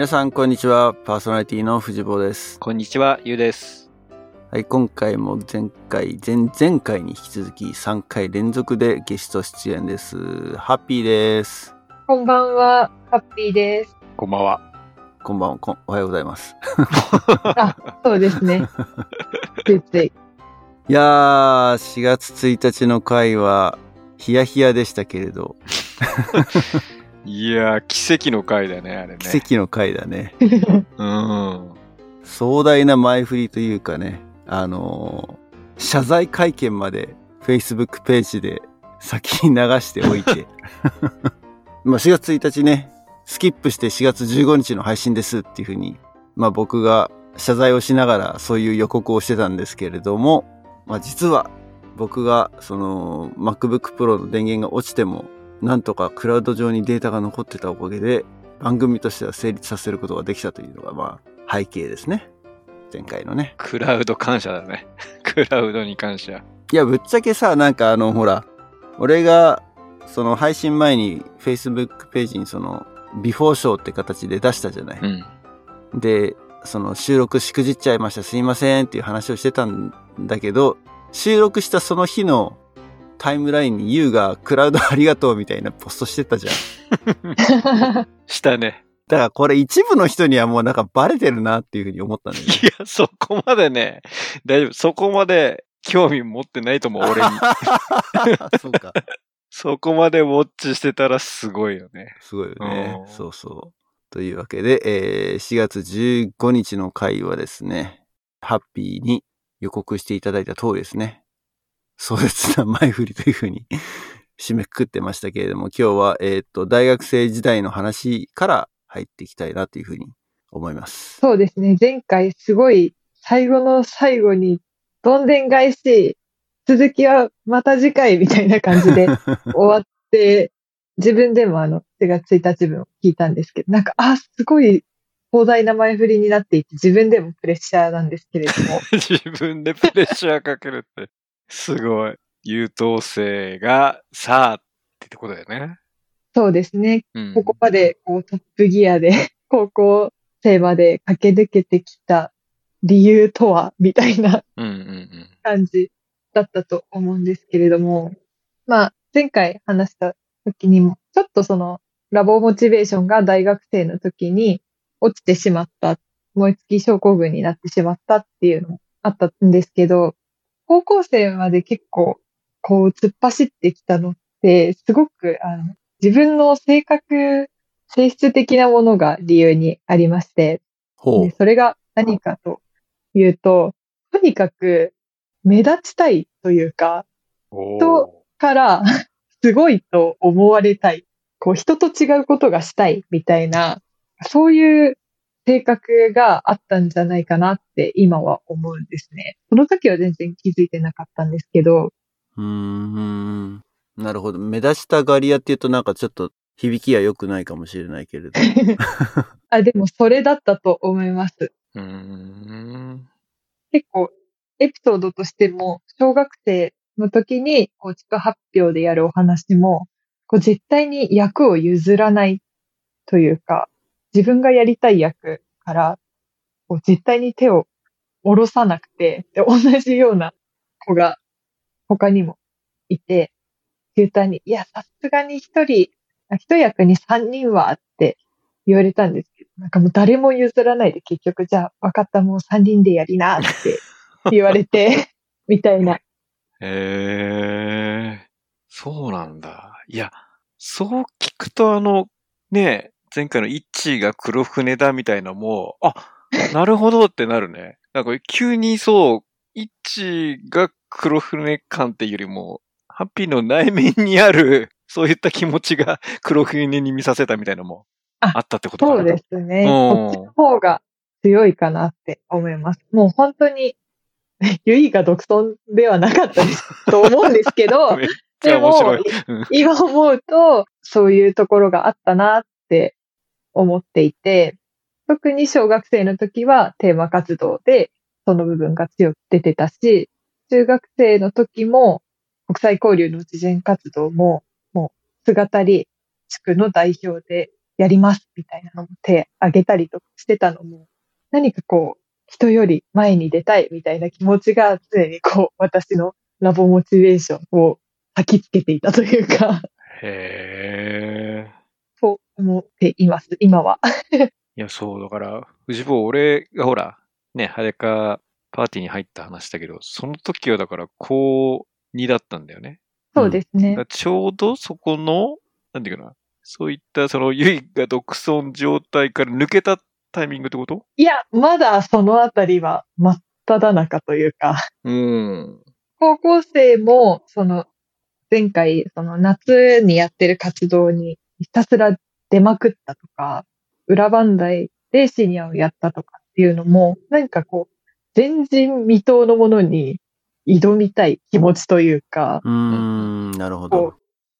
皆さん、こんにちは。パーソナリティの藤坊です。こんにちは、ゆうです。はい、今回も前回、前々回に引き続き3回連続でゲスト出演です。ハッピーです。こんばんは、ハッピーです。こんばんは。こんばんは、こんおはようございます。あ、そうですね。ついつい。いやー、4月1日の回は、ヒヤヒヤでしたけれど、いやー、奇跡の回だね、あれね。奇跡の回だね。うん。壮大な前振りというかね、あのー謝罪会見まで Facebook ページで先に流しておいて。まあ4月1日ね、スキップして4月15日の配信ですっていうふうに、まあ僕が謝罪をしながらそういう予告をしてたんですけれども、まあ実は僕がその MacBook Pro の電源が落ちても、なんとかクラウド上にデータが残ってたおかげで、番組としては成立させることができたというのがまあ背景ですね。前回のね。クラウド感謝だね。クラウドに感謝。いや、ぶっちゃけさ、なんかあの、ほら、俺が、その配信前に Facebook ページにその、ビフォーショーって形で出したじゃない。うん。で、その収録しくじっちゃいました、すいませんっていう話をしてたんだけど、収録したその日のタイムラインに YOU がクラウドありがとうみたいなポストしてたじゃん。したね。だからこれ一部の人にはもうなんかバレてるなっていうふうに思ったんだよね。いや、そこまでね、大丈夫。そこまで興味持ってないと思う、俺に。そうか。そこまでウォッチしてたらすごいよね。すごいよねう。んそうそう。というわけで、えー4月15日の回はですね、ハッピーに予告していただいた通りですね。壮絶な前振りというふうに 締めくくってましたけれども、今日は、えーっと、大学生時代の話から入っていきたいなというふうに思います。そうですね。前回すごい最後の最後にどんでん返し、続きはまた次回みたいな感じで 終わって、自分でもあの、4月1日分を聞いたんですけど、なんか、あ、すごい広大な前振りになっていて、自分でもプレッシャーなんですけれども、自分でプレッシャーかけるって。すごい。優等生が、さあ、ってとこだよね。そうですね。うん。ここまでこうトップギアで 高校生まで駆け抜けてきた理由とは、みたいな。感じだったと思うんですけれども、まあ、前回話した時にも、ちょっとその、ラボモチベーションが大学生の時に落ちてしまった、燃え尽き症候群になってしまったっていうのもあったんですけど、高校生まで結構、こう、突っ走ってきたのって、すごく、あの、自分の性格、性質的なものが理由にありまして、それが何かというと、とにかく目立ちたいというか、おとから すごいと思われたい。こう人と違うことがしたいみたいな、そういう性格があったんじゃないかなって今は思うんですね。その時は全然気づいてなかったんですけど、う。ん。なるほど。目立ちたがり屋っていうとなんかちょっと響きは良くないかもしれないけれど。あ、でもそれだったと思います。うーん。結構エピソードとしても、小学生の時に、こう、地区発表でやるお話も、こう、絶対に役を譲らないというか、自分がやりたい役から、こう、絶対に手を下ろさなくて、で、同じような子が他にもいて、フューターに、いや、さすがに一人、あ一役に三人はって言われたんですけど、なんかもう誰も譲らないで結局、じゃあ分かった、もう三人でやりなって言われて、みたいな。へえ、そうなんだ。いや、そう聞くとあの、ね、前回のイッチーが黒船だみたいなのも、あ、なるほどってなるね。なんか急にそう、イッチーが黒船感っていうよりも、ハッピーの内面にある、そういった気持ちが 黒船に見させたみたいなのもああったってことかな。そうですね。うんこっちの方が強いかなって思います。もう本当に、ユイが独尊ではなかったと思うんですけど、でも面白い。うん、今思うと、そういうところがあったなって思っていて、特に小学生の時はテーマ活動でその部分が強く出てたし、中学生の時も国際交流の慈善活動も、もう姿り地区の代表でやりますみたいなのも手挙げたりとかしてたのも、何かこう、人より前に出たいみたいな気持ちが常にこう、私のラボモチベーションを吐きつけていたというか、へえ。と思っています、今は。いや、そう、だから、藤坊、俺がほら、ね、早川パーティーに入った話だけど、その時はだから、高2だったんだよね。そうですねだか。らちょうどそこの、なんていうかな、そういったその、ゆいが独尊状態から抜けたタイミングってこと？いや、まだそのあたりは真っ只中というか、うん。高校生も、その、前回、その夏にやってる活動にひたすら出まくったとか、裏番台でシニアをやったとかっていうのも、なんかこう、前人未到のものに挑みたい気持ちというか、うーん、なるほどこ。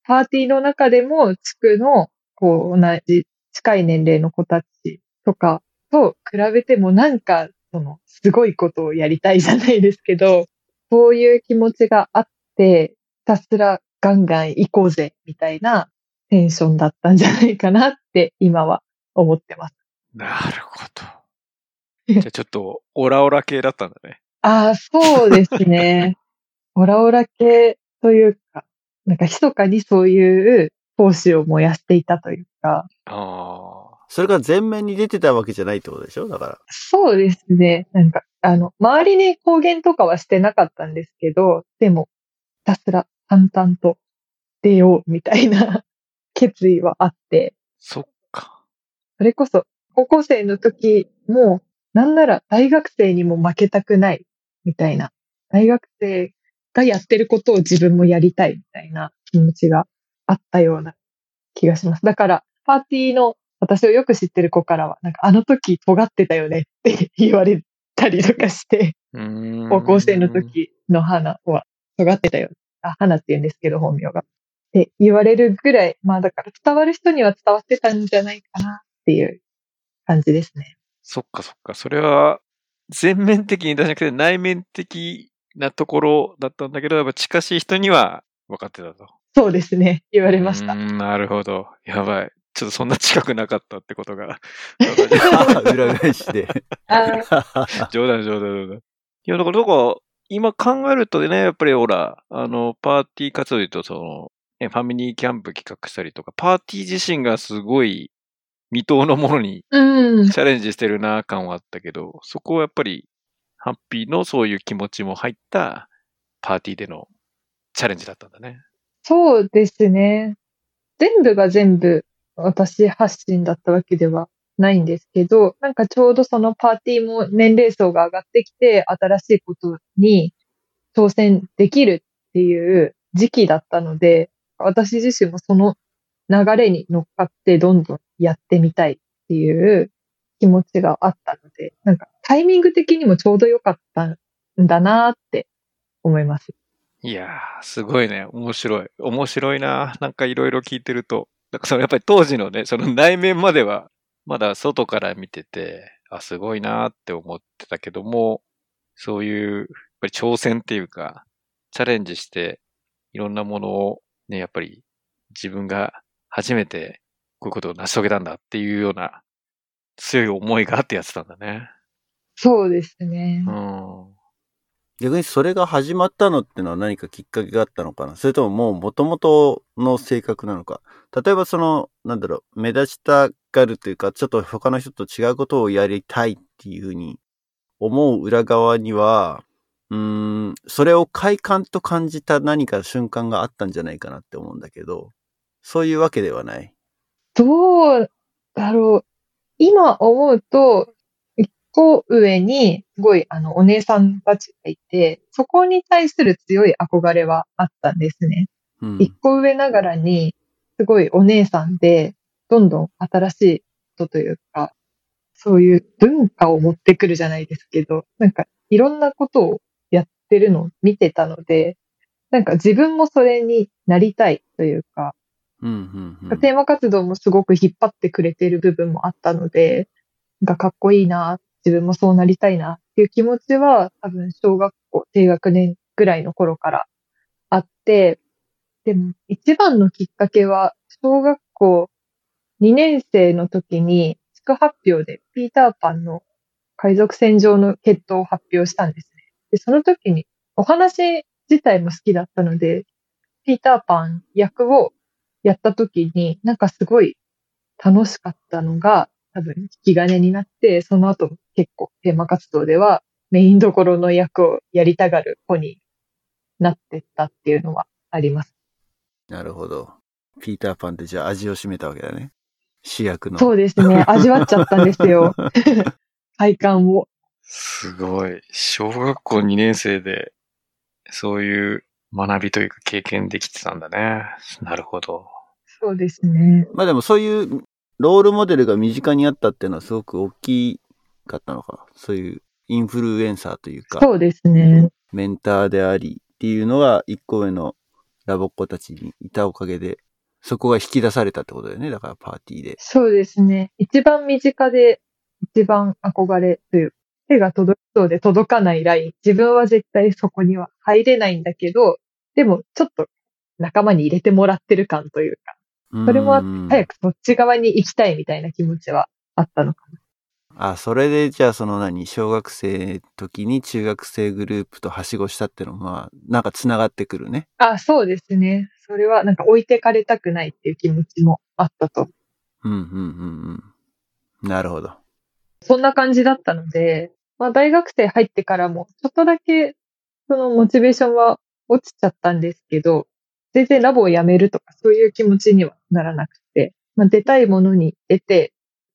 パーティーの中でも地区の、こう、同じ近い年齢の子たちとかと比べてもなんか、その、すごいことをやりたいじゃないですけど、そういう気持ちがあって、ひたすらガンガン行こうぜ、みたいなテンションだったんじゃないかなって今は思ってます。なるほど。じゃあちょっと、オラオラ系だったんだね。ああ、そうですね。オラオラ系というか、なんか密かにそういう闘志を燃やしていたというか、ああ。それが前面に出てたわけじゃないってことでしょ？だから。そうですね。なんか、あの、周りに公言とかはしてなかったんですけど、でも、ひたすら淡々と出ようみたいな決意はあって、そっか。それこそ高校生の時も、なんなら大学生にも負けたくないみたいな、大学生がやってることを自分もやりたいみたいな気持ちがあったような気がします。だから、パーティーの私をよく知ってる子からは、なんかあの時尖ってたよねって言われたりとかして、高校生の。時の花は尖ってたよ。あ、花って言うんですけど、本名が。って言われるぐらい、まあだから伝わる人には伝わってたんじゃないかなっていう感じですね。そっかそっか。それは、全面的に出しなくて内面的なところだったんだけど、やっぱ近しい人には分かってたと。そうですね。言われましたう。ーんなるほど。やばい。ちょっとそんな近くなかったってことが。裏返しで。あ 冗談冗談冗談。いや、だから、だから今考えるとね、やっぱりほら、あの、パーティー活動で言うと、その、ね、ファミリーキャンプ企画したりとか、パーティー自身がすごい未踏のものにうん。チャレンジしてるな感はあったけど、そこはやっぱり、ハッピーのそういう気持ちも入ったパーティーでのチャレンジだったんだね。そうですね。全部が全部私発信だったわけではないんですけど、なんかちょうどそのパーティーも年齢層が上がってきて、新しいことに挑戦できるっていう時期だったので、私自身もその流れに乗っかってどんどんやってみたいっていう気持ちがあったので、なんかタイミング的にもちょうど良かったんだなって思います。いやー、すごいね。面白い。面白いな。なんかいろいろ聞いてると。なんかそのやっぱり当時のね、その内面までは、まだ外から見てて、あ、すごいなって思ってたけども、そういう、やっぱり挑戦っていうか、チャレンジして、いろんなものをね、やっぱり自分が初めてこういうことを成し遂げたんだっていうような強い思いがあってやってたんだね。そうですね。うん。逆にそれが始まったのってのは何かきっかけがあったのかな？それとももう元々の性格なのか？例えばその、なんだろう、目立ちたがるというか、ちょっと他の人と違うことをやりたいっていうふうに思う裏側には、うーん、それを快感と感じた何か瞬間があったんじゃないかなって思うんだけど、そういうわけではない。どうだろう。今思うと、一個上に、すごい、あの、お姉さんたちがいて、そこに対する強い憧れはあったんですね。うん。一個上ながらに、すごいお姉さんで、どんどん新しいことというか、そういう文化を持ってくるじゃないですけど、なんか、いろんなことをやってるのを見てたので、なんか自分もそれになりたいというか、うん、うん、うん。テーマ活動もすごく引っ張ってくれている部分もあったので、なんかかっこいいな、自分もそうなりたいなっていう気持ちは多分小学校低学年ぐらいの頃からあって、でも一番のきっかけは小学校2年生の時に地区発表でピーターパンの海賊船上の決闘を発表したんですね。で、その時にお話自体も好きだったので、ピーターパン役をやった時になんかすごい楽しかったのが多分引き金になって、その後結構テーマ活動ではメインどころの役をやりたがる子になってったっていうのはあります。なるほど。ピーターパンってじゃあ味を占めたわけだね。主役の。そうですね。味わっちゃったんですよ。快感を。すごい。小学校2年生で、そういう学びというか経験できてたんだね。なるほど。そうですね。まあでもそういうロールモデルが身近にあったっていうのはすごく大きかったのかな？そういうインフルエンサーというか、そうですね。メンターでありっていうのが一個上のラボっ子たちにいたおかげで、そこが引き出されたってことだよね。だからパーティーで。そうですね。一番身近で、一番憧れという、手が届きそうで届かないライン。自分は絶対そこには入れないんだけど、でもちょっと仲間に入れてもらってる感というか、それもあってうん早くそっち側に行きたいみたいな気持ちはあったのかな。あ、それでじゃあその何、小学生の時に中学生グループとはしごしたってのは、まあ、なんか繋がってくるね。あ、そうですね。それはなんか置いてかれたくないっていう気持ちもあったと。うん、うん、うん、うん。なるほど。そんな感じだったので、まあ大学生入ってからもちょっとだけそのモチベーションは落ちちゃったんですけど、全然ラボを辞めるとかそういう気持ちにはならなくて、まあ出たいものに出て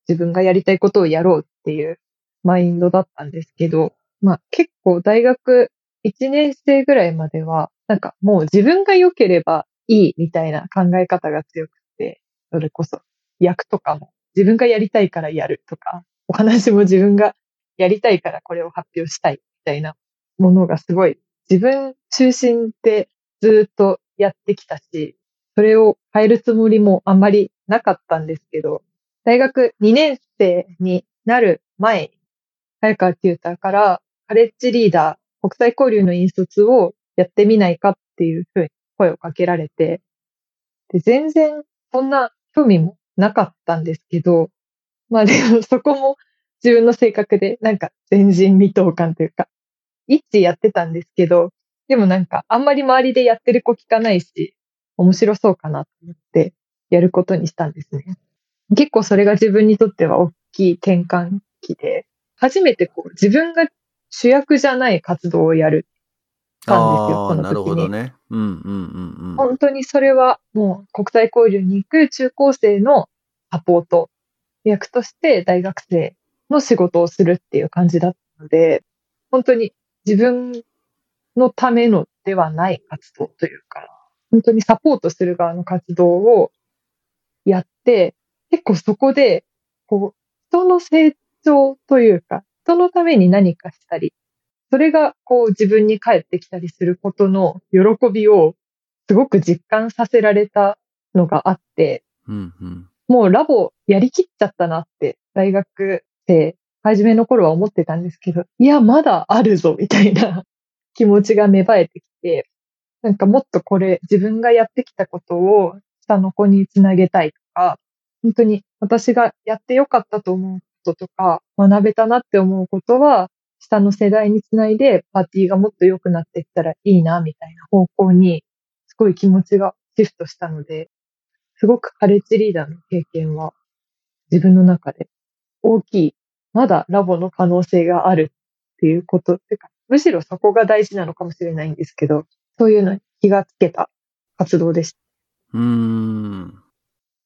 自分がやりたいことをやろうっていうマインドだったんですけど、まあ結構大学1年生ぐらいまでは、なんかもう自分が良ければいいみたいな考え方が強くて、それこそ役とかも自分がやりたいからやるとか、お話も自分がやりたいからこれを発表したいみたいなものがすごい自分中心でずっとやってきたし、それを変えるつもりもあんまりなかったんですけど、大学2年生になる前に、早川テューターからカレッジリーダー、国際交流の引率をやってみないかっていうふうに声をかけられて、で、全然そんな興味もなかったんですけど、まあでもそこも自分の性格でなんか前人未到感というか、一致やってたんですけど、でもなんかあんまり周りでやってる子聞かないし、面白そうかなと思ってやることにしたんですね。結構それが自分にとっては大きい転換期で、初めてこう自分が主役じゃない活動をやるたんですよ、ああ、そのなるほ時に。どね。うん、うん、うん、うん。本当にそれはもう国際交流に行く中高生のサポート役として大学生の仕事をするっていう感じだったので、本当に自分のためのではない活動というか、本当にサポートする側の活動をやって、結構そこで、こう、人の成長というか、人のために何かしたり、それがこう自分に返ってきたりすることの喜びをすごく実感させられたのがあって、うん、うん。もうラボやりきっちゃったなって大学生、って初めの頃は思ってたんですけど、いや、まだあるぞみたいな 気持ちが芽生えてきて、なんかもっとこれ自分がやってきたことを下の子につなげたいとか、本当に私がやってよかったと思うこととか、学べたなって思うことは、下の世代につないでパーティーがもっと良くなっていったらいいな、みたいな方向に、すごい気持ちがシフトしたので、すごくカレッジリーダーの経験は自分の中で大きい、まだラボの可能性があるっていうことってか、むしろそこが大事なのかもしれないんですけど、そういうのに気がつけた活動でした。うーん。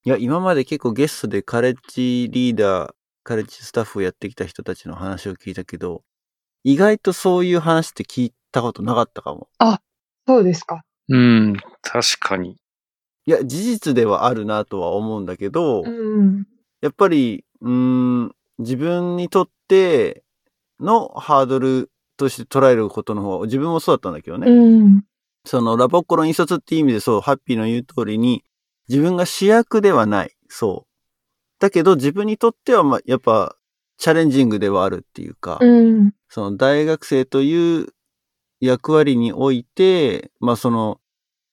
いや、今まで結構ゲストでカレッジリーダー、カレッジスタッフをやってきた人たちの話を聞いたけど、意外とそういう話って聞いたことなかったかも。そうですか。うん、確かに。いや、事実ではあるなとは思うんだけど、うん。やっぱり、うーん、自分にとってのハードルとして捉えることの方が、自分もそうだったんだけどね。うん。そのラボっ子の引率っていう意味でそう、ハッピーの言う通りに、自分が主役ではない。そう。だけど自分にとっては、まあ、やっぱ、チャレンジングではあるっていうか、うん。その大学生という役割において、まあその、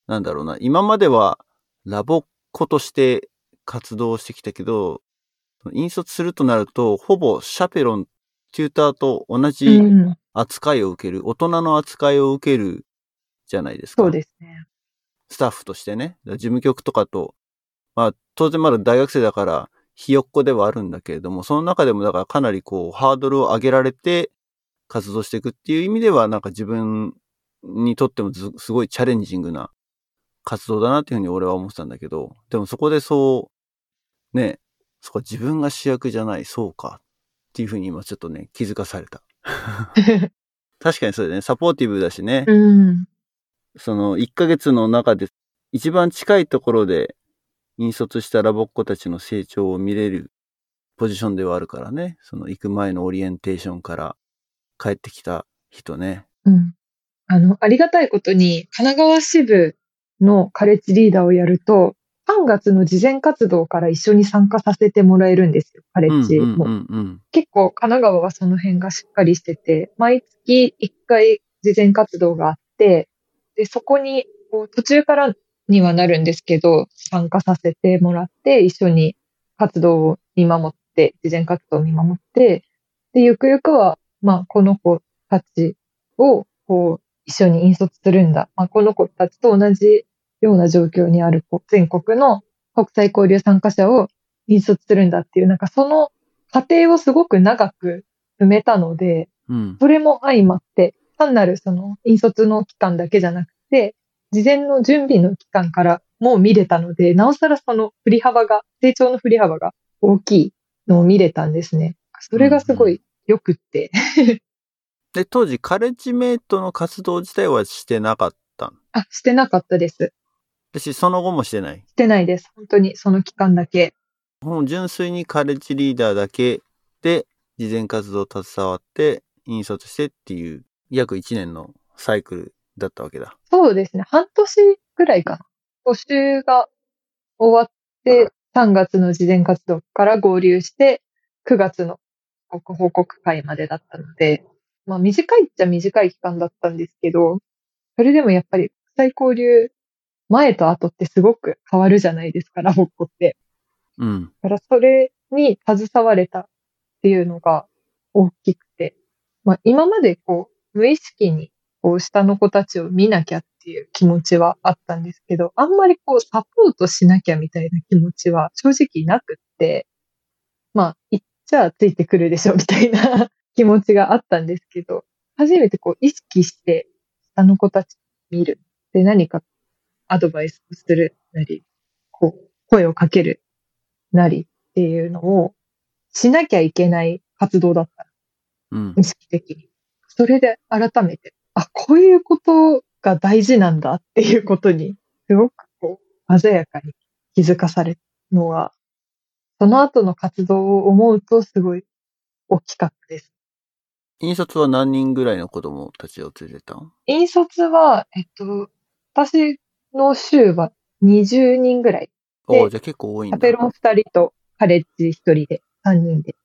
なんだろうな、今まではラボっ子として活動をしてきたけど、引率するとなると、ほぼシャペロン、テューターと同うじん。扱いを受ける、大人の扱いを受けるじゃないですか。そうですね。スタッフとしてね。事務局とかと、まあ当然まだ大学生だから、ひよっこではあるんだけれども、その中でもだからかなりこう、ハードルを上げられて活動していくっていう意味では、なんか自分にとってもずすごいチャレンジングな活動だなっていうふうに俺は思ってたんだけど、でもそこでそう、ね、そこ自分が主役じゃない、そうかっていうふうに今ちょっとね、気づかされた。確かにそうだね、サポーティブだしね。うん。その1ヶ月の中で一番近いところで引率したラボっ子たちの成長を見れるポジションではあるからね。その行く前のオリエンテーションから帰ってきた人ね。うん。あの、ありがたいことに、神奈川支部のカレッジリーダーをやると、3月の事前活動から一緒に参加させてもらえるんですよ、カレッジも。うんうんうんうん。結構神奈川はその辺がしっかりしてて、毎月1回事前活動があって、で、そこに、こう途中からにはなるんですけど、参加させてもらって、一緒に活動を見守って、事前活動を見守って、で、ゆくゆくは、まあ、この子たちを、こう、一緒に引率するんだ。まあ、この子たちと同じような状況にあるこう全国の国際交流参加者を引率するんだっていう、なんかその過程をすごく長く埋めたので、うん。それも相まって、単なるその引率の期間だけじゃなくて、事前の準備の期間からもう見れたので、なおさらその振り幅が、成長の振り幅が大きいのを見れたんですね。それがすごい良くって。で、当時カレッジメイトの活動自体はしてなかったんあ、してなかったです。私、その後もしてない？してないです。本当にその期間だけ。もう純粋にカレッジリーダーだけで、事前活動携わって、引率してっていう、約1年のサイクルだったわけだ。そうですね。半年ぐらいかな。募集が終わって、3月の事前活動から合流して、9月のご報告会までだったので、まあ短いっちゃ短い期間だったんですけど、それでもやっぱり国際交流前と後ってすごく変わるじゃないですか、ラボっ子って。うん。だからそれに携われたっていうのが大きくて、まあ今までこう無意識にこう下の子たちを見なきゃっていう気持ちはあったんですけど、あんまりこうサポートしなきゃみたいな気持ちは正直なくって、まあ言っちゃついてくるでしょみたいな 気持ちがあったんですけど、初めてこう意識して下の子たちを見る。で何かアドバイスをするなり、こう声をかけるなりっていうのをしなきゃいけない活動だった。うん。意識的に。それで改めて、あ、こういうことが大事なんだっていうことに、すごくこう、鮮やかに気づかされるのは、その後の活動を思うとすごい大きかったです。引率は何人ぐらいの子供たちを連れてたの？引率は、えっと、私の週は20人ぐらい。でおおじゃあ結構多いんだ。サペロン2人とカレッジ1人で3人で。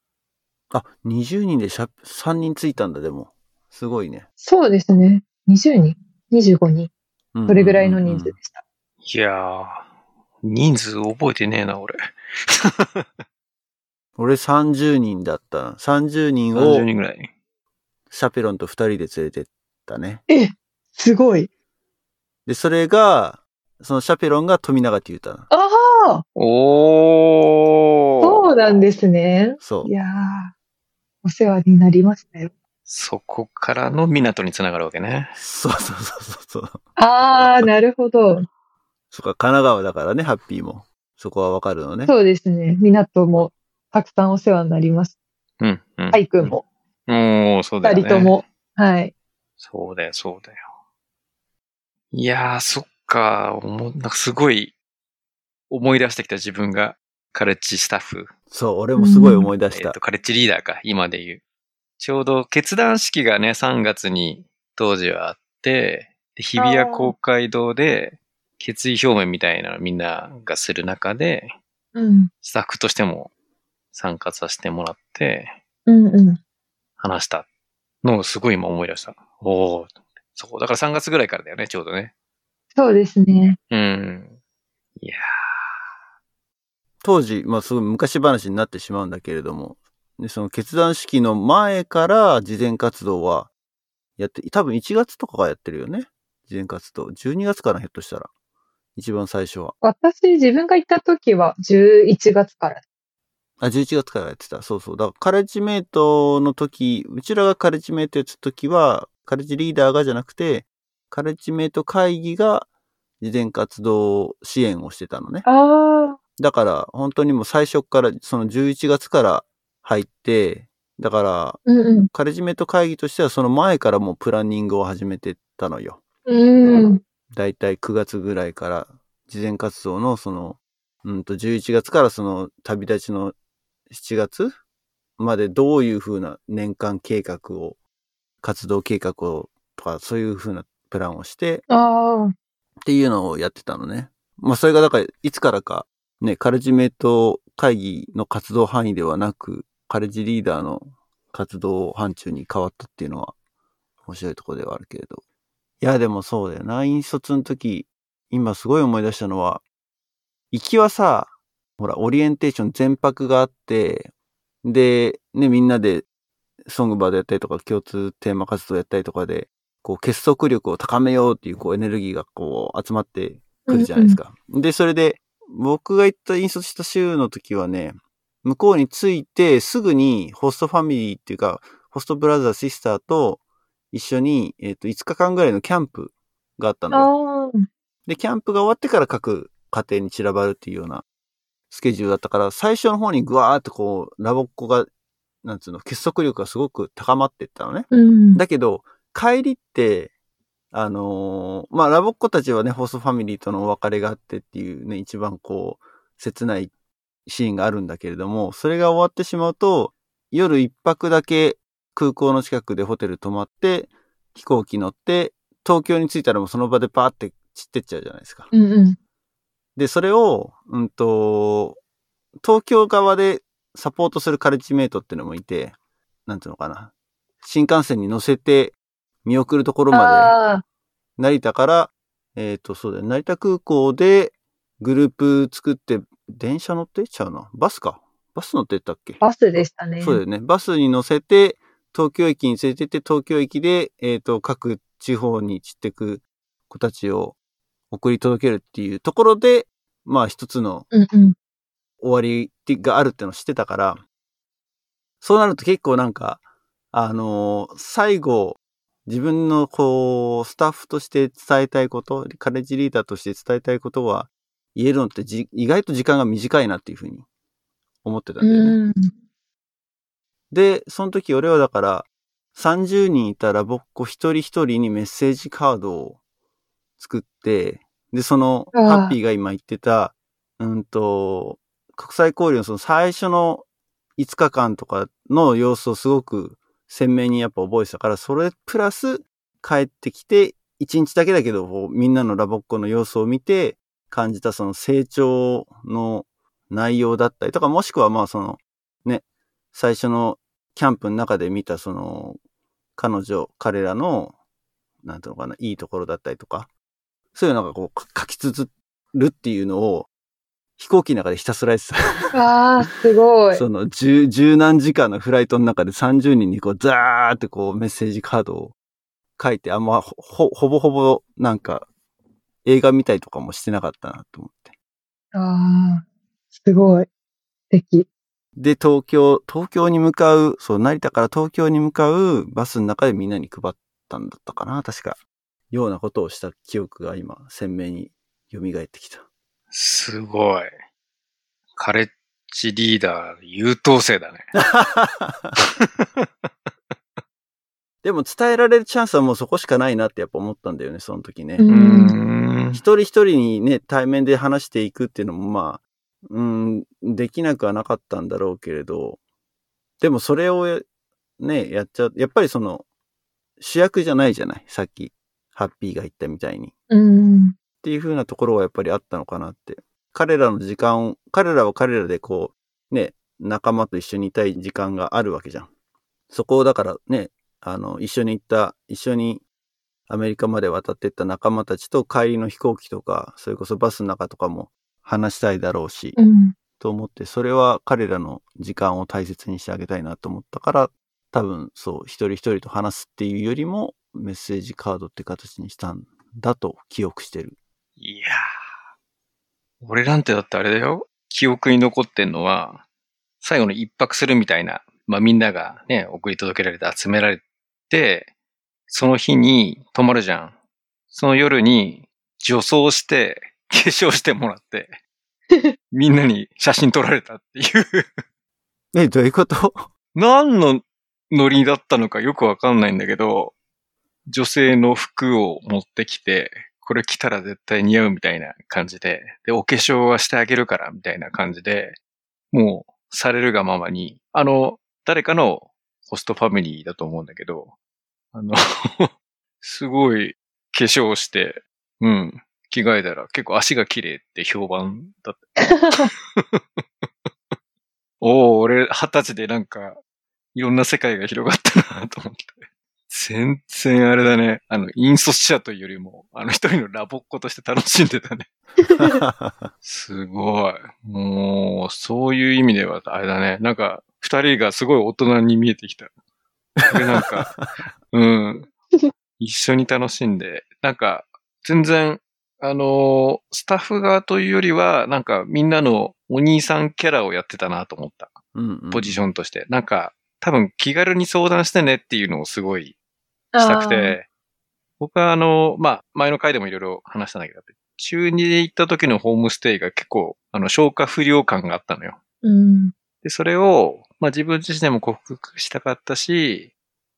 あ、20人でシャ3人ついたんだ、でも。すごいね。そうですね。20人 ?25 人。うんそれぐらいの人数でした。いやー、人数覚えてねえな、俺。俺30人だったな。30人を30人ぐらい。シャペロンと2人で連れてったね。え、すごい。で、それが、そのシャペロンが富永って言ったな。ああおー。そうなんですね。そうい。やー、お世話になりましたよ。そこからの港につながるわけね。そうそうそうそうそう。あー、なるほど。そっか、神奈川だからね、ハッピーも。そこはわかるのね。そうですね。港もたくさんお世話になります。うん、うん。ハイ君も、おー、そうだよね。二人とも。はい。そうだよ、そうだよ。いやー、そっか、なんかすごい思い出してきた自分がカレッジスタッフ。そう、俺もすごい思い出したえっと、。カレッジリーダーか、今で言う。ちょうど決断式がね、3月に当時はあって、で日比谷公会堂で決意表明みたいなのみんながする中で、うん。スタッフとしても参加させてもらってうんうん。話したのをすごい今思い出した。おー。そう、だから3月ぐらいからだよね、ちょうどね。そうですね。うん。いや当時、まあすごい昔話になってしまうんだけれども、で、その決断式の前から事前活動はやって、多分1月とかがやってるよね。事前活動。12月かな、ひょっとしたら。一番最初は。私、自分が行った時は11月から。あ、11月からやってた。そうそう。だからカレッジメイトの時、うちらがカレッジメイトやってた時は、カレッジリーダーがじゃなくて、カレッジメイト会議が事前活動支援をしてたのね。ああ。だから、本当にもう最初から、その11月から入って、だから、うんうん。カレッジメイト会議としてはその前からもうプランニングを始めてたのよ。うん。だいたい9月ぐらいから、事前活動のその、うんと11月からその旅立ちの7月までどういう風な年間計画を、活動計画を、とかそういう風なプランをして。っていうのをやってたのね。まあそれがだからいつからかね、カレッジメイト会議の活動範囲ではなく、カレッジリーダーの活動範疇に変わったっていうのは面白いところではあるけれど。いやでもそうだよな。引率の時、今すごい思い出したのは、行きはさ、ほら、オリエンテーション全泊があって、で、ね、みんなでソングバードやったりとか、共通テーマ活動やったりとかで、こう結束力を高めようっていうこうエネルギーがこう集まってくるじゃないですか。で、それで僕が行った引率した週の時はね、向こうに着いてすぐにホストファミリーっていうか、ホストブラザー、シスターと一緒に、えっ、と、5日間ぐらいのキャンプがあったの。で、キャンプが終わってから各家庭に散らばるっていうようなスケジュールだったから、最初の方にぐわーってこう、ラボっ子が、なんつうの、結束力がすごく高まっていったのね。うん。だけど、帰りって、あのーまあ、ラボっ子たちはね、ホストファミリーとのお別れがあってっていうね、一番こう、切ないシーンがあるんだけれども、それが終わってしまうと、夜一泊だけ空港の近くでホテル泊まって、飛行機乗って、東京に着いたらもうその場でパーって散ってっちゃうじゃないですか。うんうん。で、それを、うんと、東京側でサポートするカレッジメイトっていうのもいて、なんていうのかな。新幹線に乗せて見送るところま。で、成田から、えっ、と、そうだよ、成田空港でグループ作って、電車乗ってちゃうな。バスか。バス乗ってったっけ？バスでしたね。そうだよね。バスに乗せて、東京駅に連れてって、東京駅で、えっ、と、各地方に散ってく子たちを送り届けるっていうところで、まあ一つの。終わりがあるってのを知ってたから、そうなると結構なんか、あのー最後、自分のこう、スタッフとして伝えたいこと、カレッジリーダーとして伝えたいことは言えるのってじ意外と時間が短いなっていうふうに思ってたんだよね。うん。で、その時俺はだから、30人いたら僕子一人一人にメッセージカードを作って、で、その、ハッピーが今言ってた、うんと、国際交流のその最初の5日間とかの様子をすごく鮮明にやっぱ覚えてたから、それプラス帰ってきて、1日だけだけど、みんなのラボっ子の様子を見て、感じたその成長の内容だったりとか、もしくはまあその、ね、最初のキャンプの中で見たその、彼女、彼らの、なんていうのかな、いいところだったりとか、そういうのがこう書き綴るっていうのを、飛行機の中でひたすらやってた。ああ、すごい。その十、十何時間のフライトの中で30人にこう、ザーってこう、メッセージカードを書いて、あんまほ、ほほぼほぼ、なんか、映画見たりとかもしてなかったなと思って。ああ、すごい。素敵。で、東京、東京に向かう、そう、成田から東京に向かうバスの中でみんなに配ったんだったかな、確か。ようなことをした記憶が今、鮮明に蘇ってきた。すごい。カレッジリーダー、優等生だね。でも伝えられるチャンスはもうそこしかないなってやっぱ思ったんだよね、その時ね。一人一人にね、対面で話していくっていうのもまあ、うん、できなくはなかったんだろうけれど、でもそれをね、やっちゃう、やっぱりその、主役じゃないじゃないさっき、ハッピーが言ったみたいに。うん。っていう風なところはやっぱりあったのかなって。彼らの時間を、彼らは彼らでこう、ね、仲間と一緒にいたい時間があるわけじゃん。そこをだからね、あの、一緒に行った、一緒にアメリカまで渡ってった仲間たちと帰りの飛行機とか、それこそバスの中とかも話したいだろうし、っうん。と思って、それは彼らの時間を大切にしてあげたいなと思ったから、多分そう、一人一人と話すっていうよりも、メッセージカードって形にしたんだと記憶してる。いやー。俺なんてだってあれだよ。記憶に残ってんのは、最後の一泊するみたいな、まあみんながね、送り届けられて集められて、その日に泊まるじゃん。その夜に女装して、化粧してもらって、みんなに写真撮られたっていう、え、どういうこと？何のノリだったのかよくわかんないんだけど、女性の服を持ってきて、これ着たら絶対似合うみたいな感じで、で、お化粧はしてあげるからみたいな感じで、もうされるがままに、あの、誰かのホストファミリーだと思うんだけど、あの、すごい化粧して、うん、着替えたら結構足が綺麗って評判だった。おお、俺二十歳でなんか、いろんな世界が広がったなと思って。全然あれだね。あの、引率者というよりも、あの一人のラボっ子として楽しんでたね。すごい。もう、そういう意味では、あれだね。なんか、二人がすごい大人に見えてきた。これなんか、うん。一緒に楽しんで、なんか、全然、あのスタッフ側というよりは、なんかみんなのお兄さんキャラをやってたなと思った。うんうんポジションとして。なんか、多分気軽に相談してねっていうのをすごいしたくて、僕はあの、まあ、前の回でもいろいろ話したんだけど、中2で行った時のホームステイが結構、あの、消化不良感があったのよ。うん。で、それを、まあ自分自身でも克服したかったし、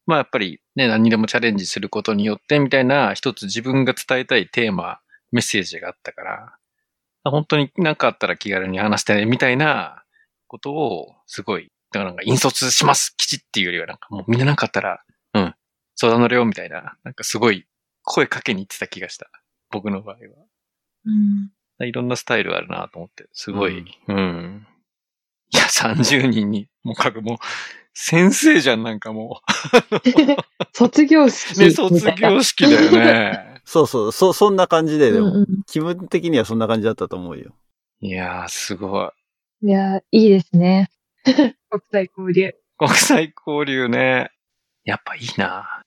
まあやっぱりね、何にでもチャレンジすることによってみたいな一つ自分が伝えたいテーマ、メッセージがあったから、本当に何かあったら気軽に話してね、みたいなことをすごい、だからなんか引率します、基地っていうよりはなんかもうみんな何かあったら、うん、相談乗れよ、みたいな、なんかすごい声かけに行ってた気がした。僕の場合は。うん。いろんなスタイルあるなと思って、すごい、うん。いや、30人に、もうかく、もう、先生じゃん、なんかも 卒業式う。ね。卒業式だよね。そうそう、そ、そんな感じで、でも、うんうん気分的にはそんな感じだったと思うよ。いやー、すごい。いや、いいですね。国際交流。国際交流ね。やっぱいいな。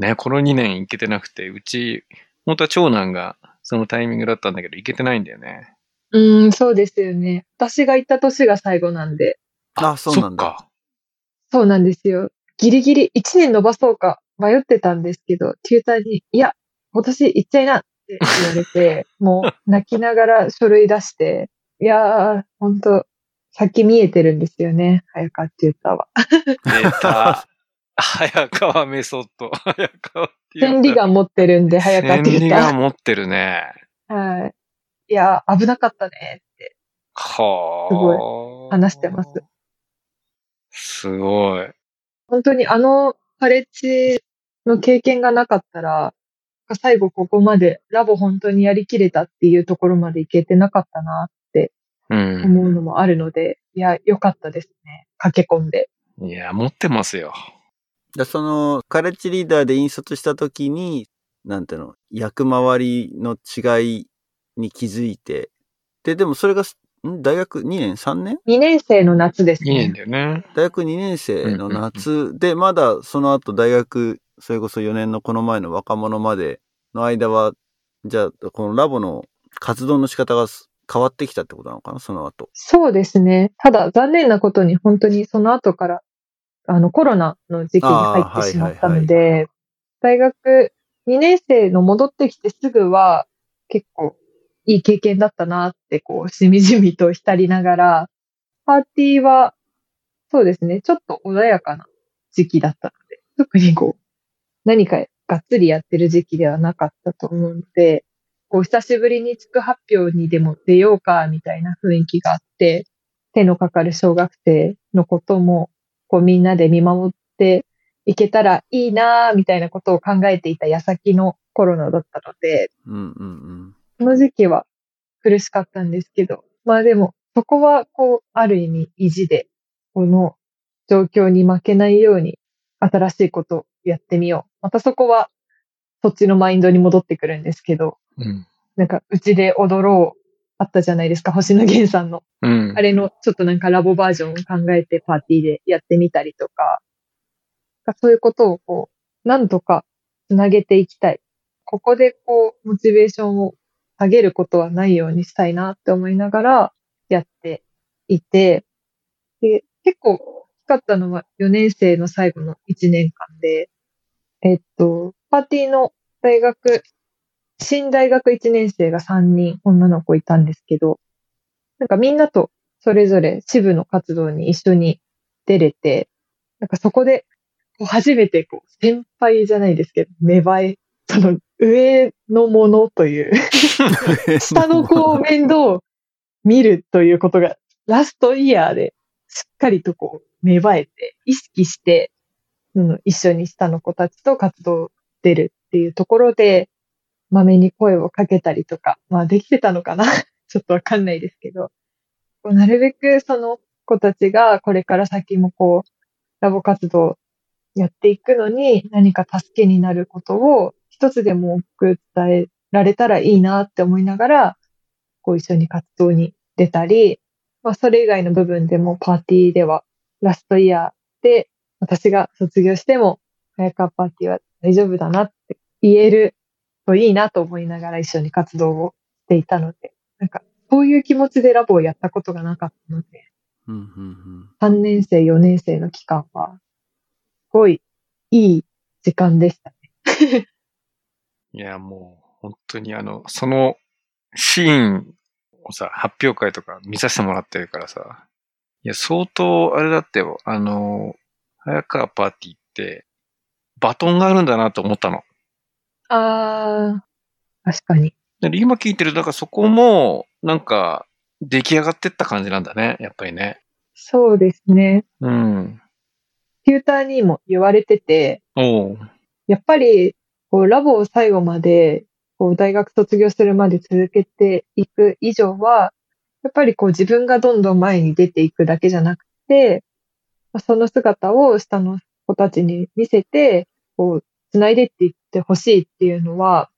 ね、この2年行けてなくて、うち、本当は長男がそのタイミングだったんだけど、行けてないんだよね。うん、そうですよね。私が行った年が最後なんで。あそうなんだそっか。そうなんですよ。ギリギリ1年伸ばそうか迷ってたんですけど、テューターに、いや、今年行っちゃいなって言われて、もう泣きながら書類出して、いやー、ほんと、先見えてるんですよね、早川テューターは。出た。早川メソッド。早川っていう。千里眼持ってるんで、早川テュ千里ータ眼持ってるね。ー。はい。いやー、危なかったねって。はあ。すご話してます。すごい。本当にあのカレッジの経験がなかったら、最後ここまでラボ本当にやりきれたっていうところまでいけてなかったなってうん。思うのもあるので、いや、良かったですね。駆け込んで。いや、持ってますよ。でその、カレッジリーダーで引率したときに、なんていうの、役回りの違いに気づいて、で、でもそれが、ん？大学2年 ?3 年？2年生の夏ですいいんね。だよね。大学2年生の夏で、まだその後大学、それこそ4年のこの前の若者までの間は、じゃあ、このラボの活動の仕方が変わってきたってことなのかな？その後。そうですね。ただ残念なことに本当にその後から、あのコロナの時期に入ってしまったのあーで、大学2年生の戻ってきてすぐは結構いい経験だったなってこうしみじみと浸りながら、パーティーはそうですね、ちょっと穏やかな時期だったので、特にこう何かがっつりやってる時期ではなかったと思うので、こう久しぶりに地区発表にでも出ようかみたいな雰囲気があって、手のかかる小学生のことも、こうみんなで見守っていけたらいいなみたいなことを考えていた矢先のコロナだったので、うんうんうん。その時期は苦しかったんですけど、まあでも、そこはこう、ある意味意地で、この状況に負けないように新しいことをやってみよう。またそこは、そっちのマインドに戻ってくるんですけど、うん。なんか、うちで踊ろうあったじゃないですか、星野源さんの。うんあ。れのちょっとなんかラボバージョンを考えてパーティーでやってみたりとか、そういうことをこう、何とかつなげていきたい。ここでこう、モチベーションを上げることはないようにしたいなって思いながらやっていて、で、結構大きかったのは4年生の最後の1年間で、えっと、パーティーの大学、新大学1年生が3人女の子いたんですけど、なんかみんなとそれぞれ支部の活動に一緒に出れて、なんかそこでこう初めてこう先輩じゃないですけど、芽生え、その上のものという、下の子を面倒見るということがラストイヤーでしっかりとこう芽生えて、意識して、うん、一緒に下の子たちと活動出るっていうところで、まめに声をかけたりとか、まあできてたのかな？ちょっとわかんないですけど、なるべくその子たちがこれから先もこう、ラボ活動やっていくのに何か助けになることを一つでも多く伝えられたらいいなって思いながら、こう一緒に活動に出たり、まあそれ以外の部分でもパーティーではラストイヤーで私が卒業しても早川パーティーは大丈夫だなって言えるといいなと思いながら一緒に活動をしていたので、なんかそういう気持ちでラボをやったことがなかったので、うんうんうん3年生、4年生の期間は、すごいいい時間でしたね。いや、もう、本当にあの、そのシーンをさ、発表会とか見させてもらってるからさ、いや、相当、あれだってよ、あの、早川パーティーって、バトンがあるんだなと思ったの。あー、確かに。で今聞いてる、だからそこも、なんか、出来上がってった感じなんだね、やっぱりね。そうですね。うん。テューターにも言われてて。やっぱり、こう、ラボを最後まで、こう、大学卒業するまで続けていく以上は、やっぱりこう、自分がどんどん前に出ていくだけじゃなくて、まあその姿を下の子たちに見せて、こう、繋いでっていってほしいっていうのは、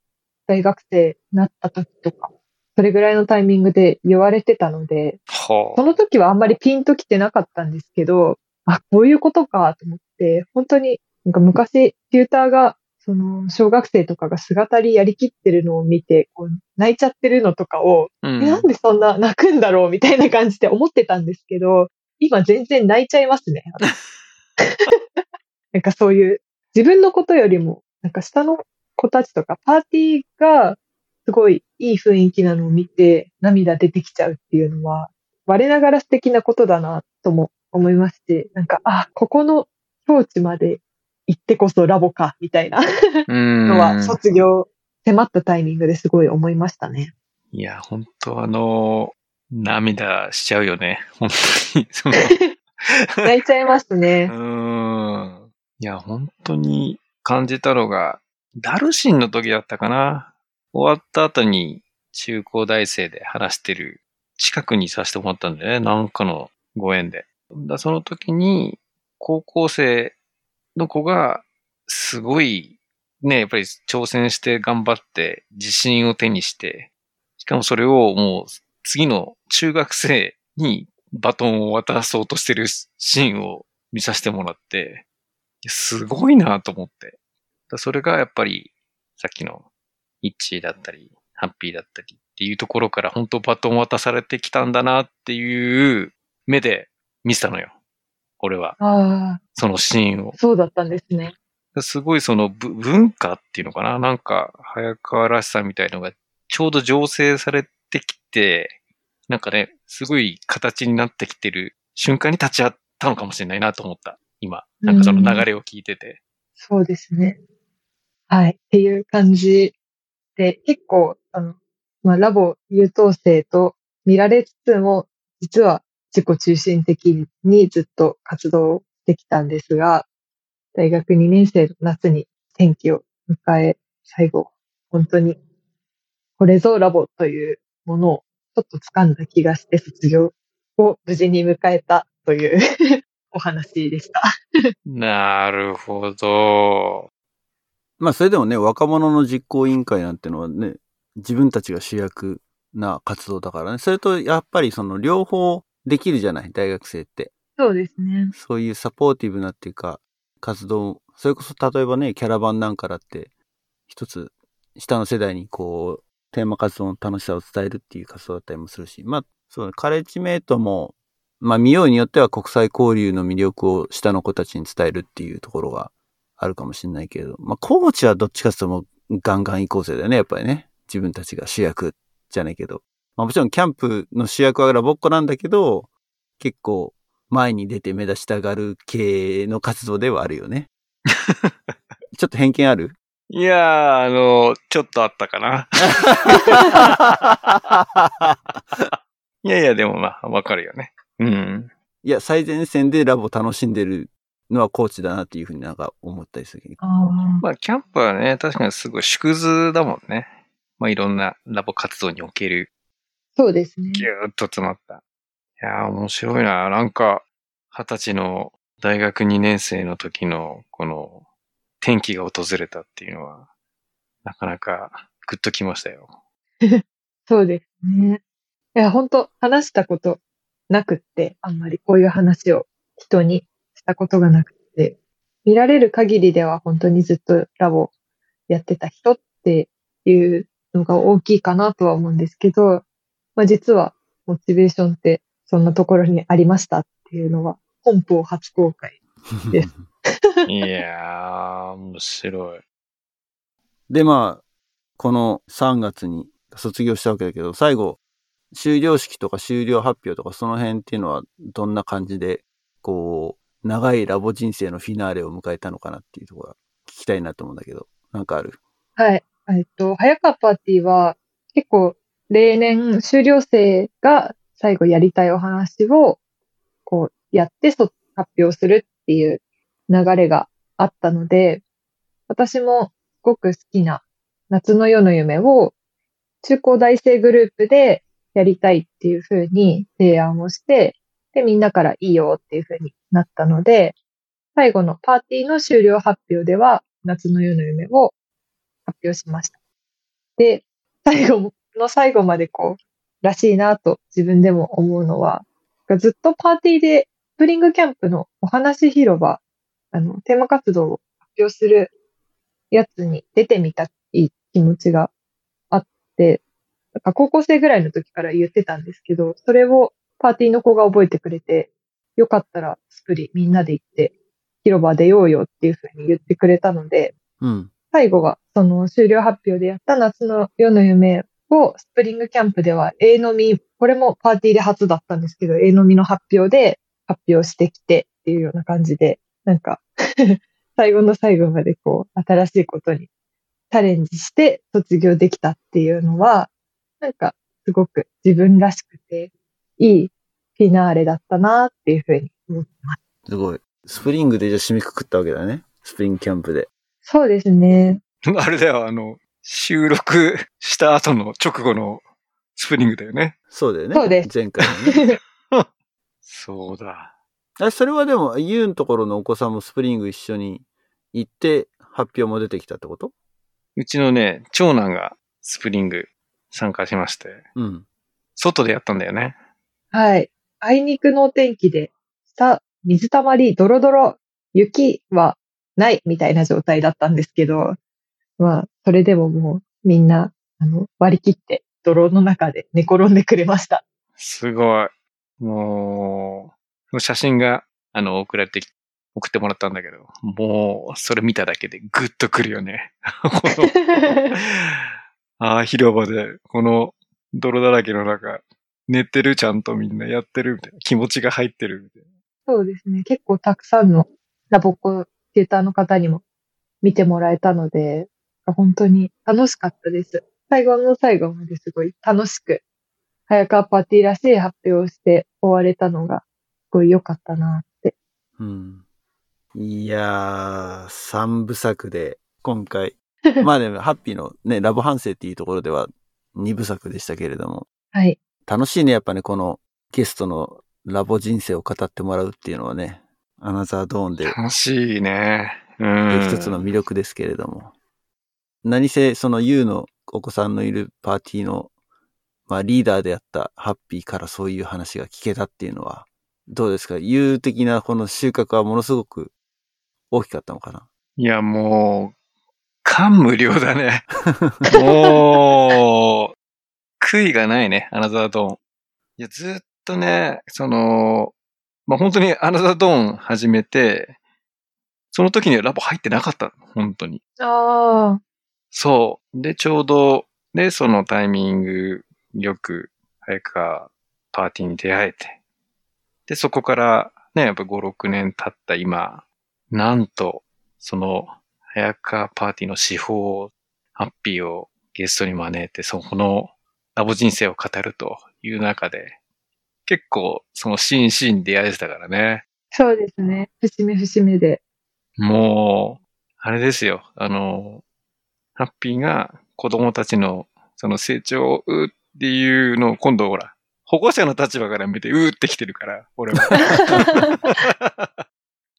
大学生になった時とか、それぐらいのタイミングで言われてたので、はその時はあんまりピンときてなかったんですけど、あ、こういうことかと思って、本当に、なんか昔、テューターが、その、小学生とかが姿りやりきってるのを見て、こう泣いちゃってるのとかを、あ。うえん。なんでそんな泣くんだろうみたいな感じで思ってたんですけど、今全然泣いちゃいますね。なんかそういう、自分のことよりも、なんか下の子たちとか、パーティーが、すごいいい雰囲気なのを見て、涙出てきちゃうっていうのは、我ながら素敵なことだな、とも思いまして、なんか、あ、ここの境地まで行ってこそラボか、みたいなうん。のは、卒業迫ったタイミングですごい思いましたね。いや、本当あの、涙しちゃうよね。本当に。泣いちゃいますねう。ーん。いや、本当に感じたのが、ダルシンの時だったかな。終わった後に中高大生で話してる近くにさせてもらったんだよね。なんかのご縁で。だその時に、高校生の子が、すごい、ね、やっぱり挑戦して頑張って自信を手にして、しかもそれをもう次の中学生にバトンを渡そうとしてるシーンを見させてもらって、すごいなと思って。だそれがやっぱりさっきのイッチーだったり、ハッピーだったりっていうところから本当バトン渡されてきたんだなっていう目で見せたのよ。俺は。そのシーンを。そうだったんですね。すごいそのぶ文化っていうのかな？なんか、早川らしさみたいのがちょうど醸成されてきて、なんかね、すごい形になってきてる瞬間に立ち会ったのかもしれないなと思った。今。なんかその流れを聞いてて。そうですね。はい。っていう感じで、結構、あの、まあ、ラボ優等生と見られつつも、実は自己中心的にずっと活動してきたんですが、大学2年生の夏に転機を迎え、最後、本当に、これぞラボというものをちょっと掴んだ気がして卒業を無事に迎えたというお話でした。なるほど。まあそれでもね、若者の実行委員会なんてのはね、自分たちが主役な活動だからね。それと、やっぱりその両方できるじゃない大学生って。そうですね。そういうサポーティブなっていうか、活動、それこそ例えばね、キャラバンなんかだって、一つ、下の世代にこう、テーマ活動の楽しさを伝えるっていう活動だったりもするし、まあ、そうね、カレッジメイトも、まあ見ようによっては国際交流の魅力を下の子たちに伝えるっていうところがあるかもしれないけれど、まあコーチはどっちかっていうともうガンガン行こうぜだよね、やっぱりね。自分たちが主役じゃないけど。まあもちろんキャンプの主役はラボっ子なんだけど、結構前に出て目立ちたがる系の活動ではあるよね。ちょっと偏見ある？いやー、あの、ちょっとあったかな。いやいや、でもまあ、わかるよね。うん。いや、最前線でラボ楽しんでるのはコーチだなっていうふうになんか思ったりする。ああ。まあ、キャンプはね、確かにすごい縮図だもんね。まあ、いろんなラボ活動におけるそうですね。ぎゅーっと詰まった。いやー、面白いな。なんか、二十歳の大学2年生の時の、この、天気が訪れたっていうのは、なかなかグッときましたよ。そうですね。いや、本当話したことなくって、あんまりこういう話を人にしたことがなくって、見られる限りでは本当にずっとラボやってた人っていうのが大きいかなとは思うんですけど、まあ実はモチベーションってそんなところにありましたっていうのは本邦初公開。です いやー、面白い。で、まあ、この3月に卒業したわけだけど、最後、終了式とか終了発表とかその辺っていうのはどんな感じで、こう、長いラボ人生のフィナーレを迎えたのかなっていうところが聞きたいなと思うんだけど、なんかある？はい。えっと、早川パーティーは結構例年修了生が最後やりたいお話をこうやって発表するっていう流れがあったので、私もすごく好きな夏の夜の夢を中高大生グループでやりたいっていう風に提案をして、で、みんなからいいよっていう風になったので、最後のパーティーの終了発表では夏の夜の夢を発表しました。で、最後の最後までこう、らしいなと自分でも思うのは、ずっとパーティーでスプリングキャンプのお話広場、あの、テーマ活動を発表するやつに出てみたい気持ちがあって、なんか高校生ぐらいの時から言ってたんですけど、それをパーティーの子が覚えてくれて、よかったらスプリみんなで行って広場出ようよっていうふうに言ってくれたので、うん。最後はその終了発表でやった夏の夜の夢をスプリングキャンプでは A のみ、これもパーティーで初だったんですけど、A のみの発表で発表してきてっていうような感じで、なんか 最後の最後までこう新しいことにチャレンジして卒業できたっていうのは、なんかすごく自分らしくていいフィナーレだったなっていうふうに思ってます。すごい。スプリングでじゃあ締めくくったわけだね。スプリングキャンプで。そうですね。あれだよ、あの、収録した後の直後のスプリングだよね。そうだよね。そうです前回のね。そうだ。あそれはでも、ユウのところのお子さんもスプリング一緒に行って発表も出てきたってこと？うちのね、長男がスプリング参加しまして、うん。外でやったんだよね。はい。あいにくのお天気で、下、水たまり、ドロドロ、雪はないみたいな状態だったんですけど、まあ、それでももうみんな、あの、割り切って泥の中で寝転んでくれました。すごい。もう、写真が、あの、送られてき、送ってもらったんだけど、もう、それ見ただけでグッとくるよね。ああ、広場で、この泥だらけの中、寝てるちゃんとみんなやってるみたいな。気持ちが入ってるみたいな。そうですね。結構たくさんのラボコテューターの方にも見てもらえたので、本当に楽しかったです。最後の最後まですごい楽しく、早川パーティーらしい発表をして終われたのが、すごい良かったなって。うん。いやー、三部作で、今回。まあでも、ハッピーのね、ラボ反省っていうところでは二部作でしたけれども。はい。楽しいね、やっぱね、このゲストのラボ人生を語ってもらうっていうのはね、アナザードーンで楽しいね。うん。一つの魅力ですけれども。何せ、その U のお子さんのいるパーティーのまあリーダーであったハッピーからそういう話が聞けたっていうのは、どうですか？有的なこの収穫はものすごく大きかったのかな？いや、もう、感無量だね。もう、悔いがないね、アナザードーン。いや、ずっとね、その、まあ、本当にアナザードーン始めて、その時にはラボ入ってなかったの、本当に。ああ、そう。で、ちょうど、で、そのタイミングよく、早川パーティーに出会えて。で、そこから、ね、やっぱ5、6年経った今、なんと、その、早川パーティーの司法、ハッピーをゲストに招いて、そこのラボ人生を語るという中で、結構、そのシーンシーンに出会えてたからね。そうですね。節目節目で。もう、あれですよ。あの、ハッピーが子供たちのその成長をうっていうのを今度ほら、保護者の立場から見てうーってきてるから、俺は。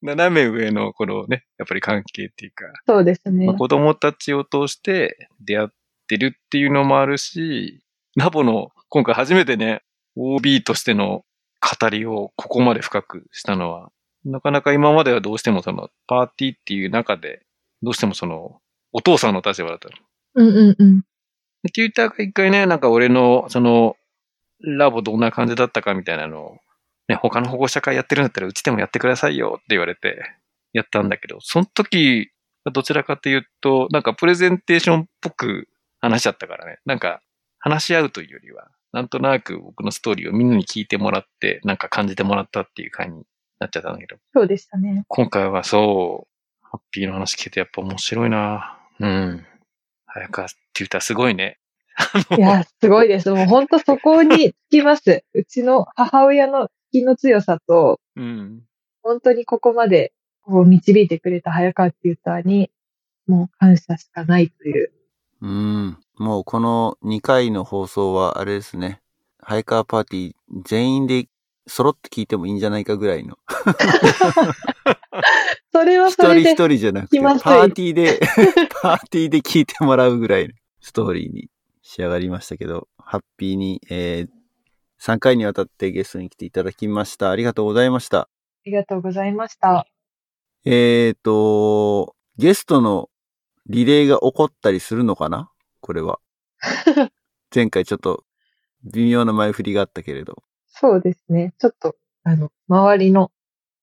斜め上のこのね、やっぱり関係っていうか、そうですねまあ、。子供たちを通して出会ってるっていうのもあるし、ラボの今回初めてね、OB としての語りをここまで深くしたのは、なかなか今まではどうしてもそのパーティーっていう中で、どうしてもそのお父さんの立場だったの。うんうんうん。でテューターが一回ね、なんか俺のそのラボどんな感じだったかみたいなのを、ね、他の保護者会やってるんだったらうちでもやってくださいよって言われてやったんだけど、その時はどちらかというと、なんかプレゼンテーションっぽく話しちゃったからね。なんか話し合うというよりは、なんとなく僕のストーリーをみんなに聞いてもらって、なんか感じてもらったっていう感じになっちゃったんだけど、そうでしたね。今回はそう、ハッピーの話聞けてやっぱ面白いなうん。早川テューターすごいね。いや、すごいです。もう本当そこにつきます。うちの母親の気の強さと、うん。本当にここまでこう導いてくれた早川テューターに、もう感謝しかないという。うん。もうこの2回の放送はあれですね。ハイカーパーティー全員で揃って聞いてもいいんじゃないかぐらいの。それは一人一それで、人じゃなくて、パーティーで、パーティーで聞いてもらうぐらいのストーリーに仕上がりましたけど、ハッピーに、えー、3回にわたってゲストに来ていただきました。ありがとうございました。ありがとうございました。えーと、ゲストのリレーが起こったりするのかな？これは。前回ちょっと微妙な前振りがあったけれど。そうですね。ちょっと、あの、周りの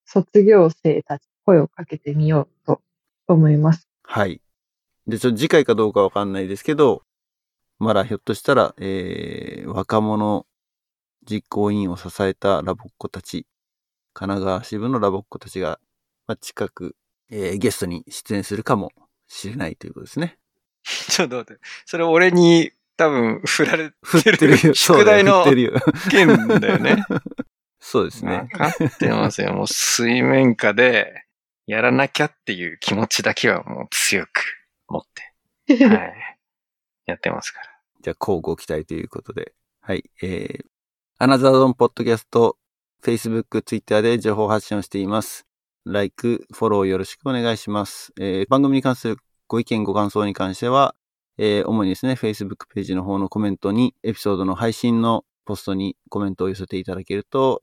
卒業生たち声をかけてみようと思います。はい。で、ちょっと次回かどうかわかんないですけど、まだひょっとしたら、えー、若者実行委員を支えたラボっ子たち、神奈川支部のラボっ子たちが、まあ、近く、えー、ゲストに出演するかもしれないということですね。ちょっと待って。それ俺に多分振られててるる よ。宿題の。件だよね。そうですね。わかってますよ。もう水面下でやらなきゃっていう気持ちだけはもう強く持って、はい。やってますから。じゃあ、交互期待ということで。はい。えー、アナザードンポッドキャスト、Facebook、Twitter で情報発信をしています。like、フォローよろしくお願いします。えー、番組に関するご意見、ご感想に関しては、えー、主にですね、Facebook ページの方のコメントに、エピソードの配信のポストにコメントを寄せていただけると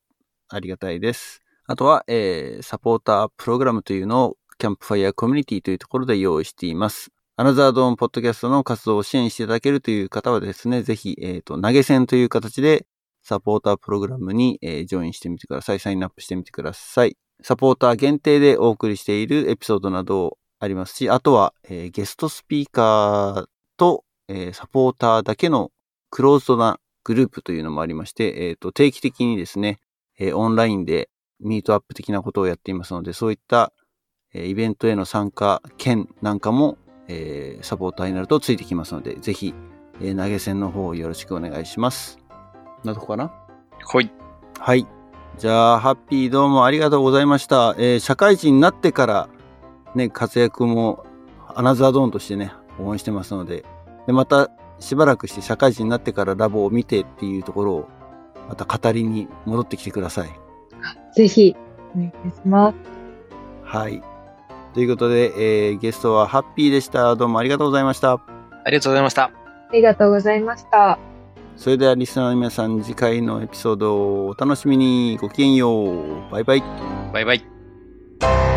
ありがたいです。あとは、えー、サポータープログラムというのを、キャンプファイヤーコミュニティというところで用意しています。アナザードーンポッドキャストの活動を支援していただけるという方はですね、ぜひ、えっ、と、投げ銭という形で、サポータープログラムに、えージョインしてみてください。サインアップしてみてください。サポーター限定でお送りしているエピソードなどありますし、あとは、えーゲストスピーカーと、えーサポーターだけのクローズドなグループというのもありまして、えっ、と、定期的にですね、えーオンラインでミートアップ的なことをやっていますので、そういった、えーイベントへの参加券なんかも、えーサポーターになるとついてきますので、ぜひ、えー投げ銭の方をよろしくお願いします。なとこかな？ほい。はい。じゃあ、ハッピーどうもありがとうございました。えー社会人になってから、ね、活躍もアナザードーンとしてね、応援してますので、で、またしばらくして社会人になってからラボを見てっていうところを、また語りに戻ってきてください。ぜひ、お願いします。はい。ということで、えーゲストはハッピーでした。どうもありがとうございました。ありがとうございました。ありがとうございました。それではリスナーの皆さん次回のエピソードをお楽しみに。ごきげんよう。バイバイ。バイバイ。